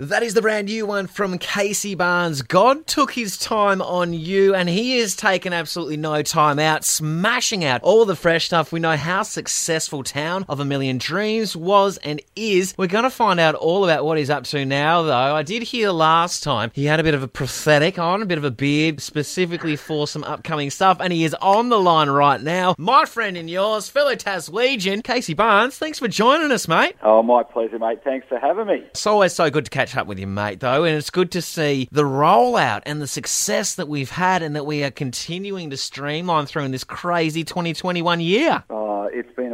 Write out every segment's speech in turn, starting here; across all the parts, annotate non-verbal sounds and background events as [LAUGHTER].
That is the brand new one from Casey Barnes. God took his time on you, and he has taken absolutely no time out, smashing out all the fresh stuff. We know how successful Town of a Million Dreams was and is. We're going to find out all about what he's up to now, though. I did hear last time he had a bit of a prosthetic on, a bit of a beard, specifically for some upcoming stuff, and he is on the line right now. My friend and yours, fellow Taswegian, Casey Barnes. Thanks for joining us, mate. Oh, my pleasure, mate. Thanks for having me. It's always so good to catch up with you, mate, though, and it's good to see the rollout and the success that we've had and that we are continuing to streamline through in this crazy 2021 year. Uh, it's been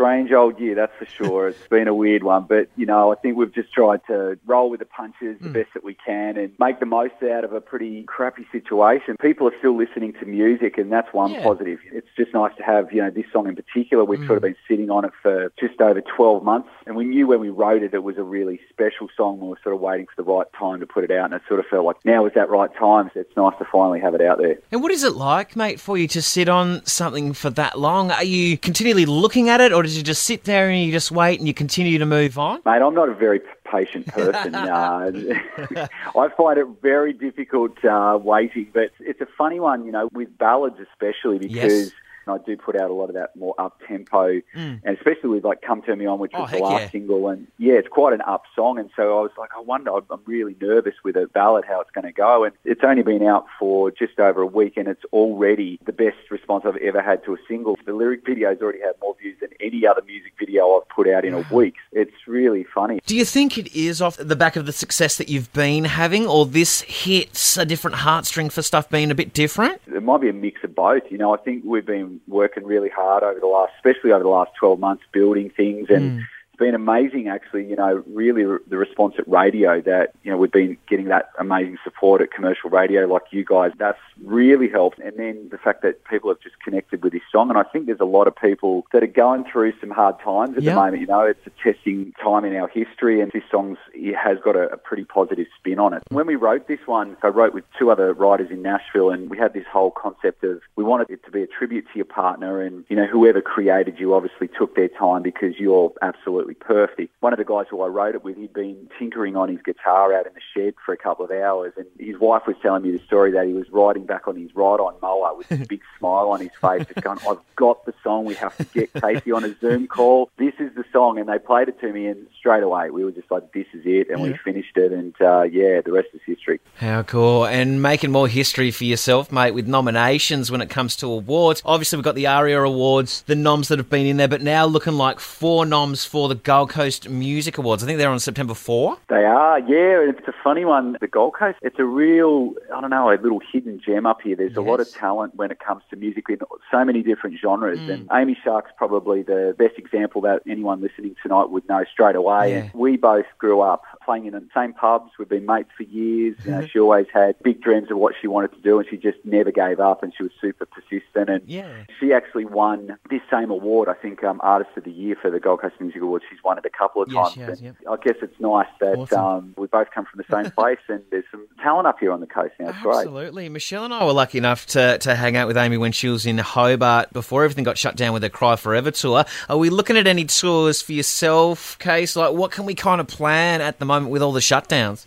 strange old year, that's for sure. it's been a weird one, but you know, I think we've just tried to roll with the punches the Mm. best that we can and make the most out of a pretty crappy situation. People are still listening to music, and that's one Yeah. positive. It's just nice to have, you know, this song in particular. We've Mm. sort of been sitting on it for just over 12 months, and we knew when we wrote it, it was a really special song. We were sort of waiting for the right time to put it out, and it sort of felt like now is that right time. So it's nice to finally have it out there. And what is it like, mate, for you to sit on something for that long? Are you continually looking at it, or did you just sit there and you just wait and you continue to move on? Mate, I'm not a very patient [LAUGHS] person. uh, [LAUGHS] I find it very difficult uh, waiting, but it's a funny one, you know, with ballads especially because. Yes. I do put out a lot of that more up tempo, and especially with like "Come Turn Me On," which Mm. Oh, was the last yeah. single, and yeah, it's quite an up song. And so I was like, I wonder, I'm I'm really nervous with a ballad how it's going to go. And it's only been out for just over a week, and it's already the best response I've ever had to a single. The lyric video's already had more views than any other music video I've put out in a week. It's really funny. Do you think it is off the back of the success that you've been having, or this hits a different heartstring for stuff being a bit different? it might be a mix of both. You know, I think we've been working really hard over the last, especially over the last 12 months, building things and. It's been amazing, actually. You know, really re- the response at radio that you know we've been getting that amazing support at commercial radio like you guys. That's really helped, and then the fact that people have just connected with this song. And I think there's a lot of people that are going through some hard times at Yeah. the moment. You know, it's a testing time in our history, and this song's it has got a, a pretty positive spin on it. When we wrote this one, I wrote with two other writers in Nashville, and we had this whole concept of we wanted it to be a tribute to your partner, and you know, whoever created you obviously took their time because you're absolutely perfect. One of the guys who I wrote it with, he'd been tinkering on his guitar out in the shed for a couple of hours, and his wife was telling me the story that he was riding back on his ride-on mower with this big [LAUGHS] smile on his face, just going, "I've got the song. We have to get Casey on a Zoom call. This is the song." And they played it to me, and straight away we were just like, "This is it," and we finished it, and uh, yeah, the rest is history. How cool. And making more history for yourself, mate, with nominations when it comes to awards. Obviously, we've got the ARIA Awards, the noms that have been in there, but now looking like four noms for the Gold Coast Music Awards. I think they're on September 4. They are, yeah. and It's a funny one. The Gold Coast, it's a real, I don't know, a little hidden gem up here. There's a lot of talent when it comes to music in so many different genres. And mm. Amy Shark's probably the best example that anyone listening tonight would know straight away. Yeah. And we both grew up playing in the same pubs. We've been mates for years. You know, she always had big dreams of what she wanted to do, and she just never gave up. And she was super persistent. And Yeah. she actually won this same award, I think, um, Artist of the Year for the Gold Coast Music Awards. She's won it a couple of Yes, times. has, yep. I guess it's nice that Awesome. um, we both come from the same [LAUGHS] place and there's some talent up here on the coast now. It's great. Absolutely. Michelle and I were lucky enough to, to hang out with Amy when she was in Hobart before everything got shut down with her Cry Forever tour. Are we looking at any tours for yourself, Case? Like, what can we kind of plan at the moment with all the shutdowns?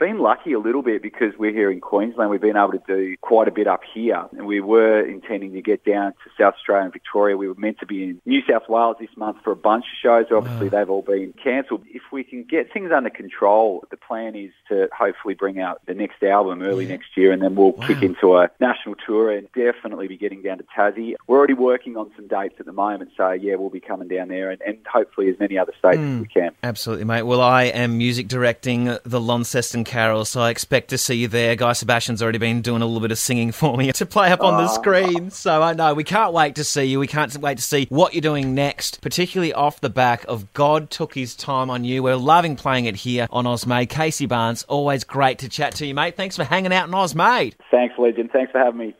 Been lucky a little bit because we're here in Queensland. We've been able to do quite a bit up here, and we were intending to get down to South Australia and Victoria. We were meant to be in New South Wales this month for a bunch of shows. Obviously, they've all been cancelled. If we can get things under control, the plan is to hopefully bring out the next album early Yeah. next year, and then we'll kick into a national tour and definitely be getting down to Tassie. We're already working on some dates at the moment, so yeah, we'll be coming down there, and, and hopefully as many other states as hmm. we can. Absolutely, mate. Well, I am music directing the Launceston Carol, so I expect to see you there. Guy Sebastian's already been doing a little bit of singing for me [LAUGHS] to play up on the screen, so I know we can't wait to see you. We can't wait to see what you're doing next, particularly off the back of God Took His Time on You. We're loving playing it here on Osmade. Casey Barnes, always great to chat to you, mate. Thanks for hanging out in Osmade. Thanks, Legend. Thanks for having me.